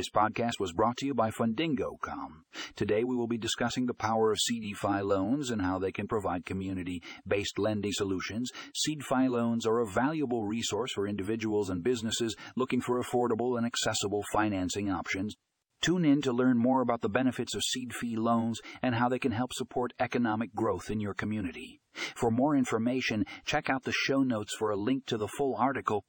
This podcast was brought to you by Fundingo.com. Today we will be discussing the power of CDFI loans and how they can provide community-based lending solutions. CDFI loans are a valuable resource for individuals and businesses looking for affordable and accessible financing options. Tune in to learn more about the benefits of CDFI loans and how they can help support economic growth in your community. For more information, check out the show notes for a link to the full article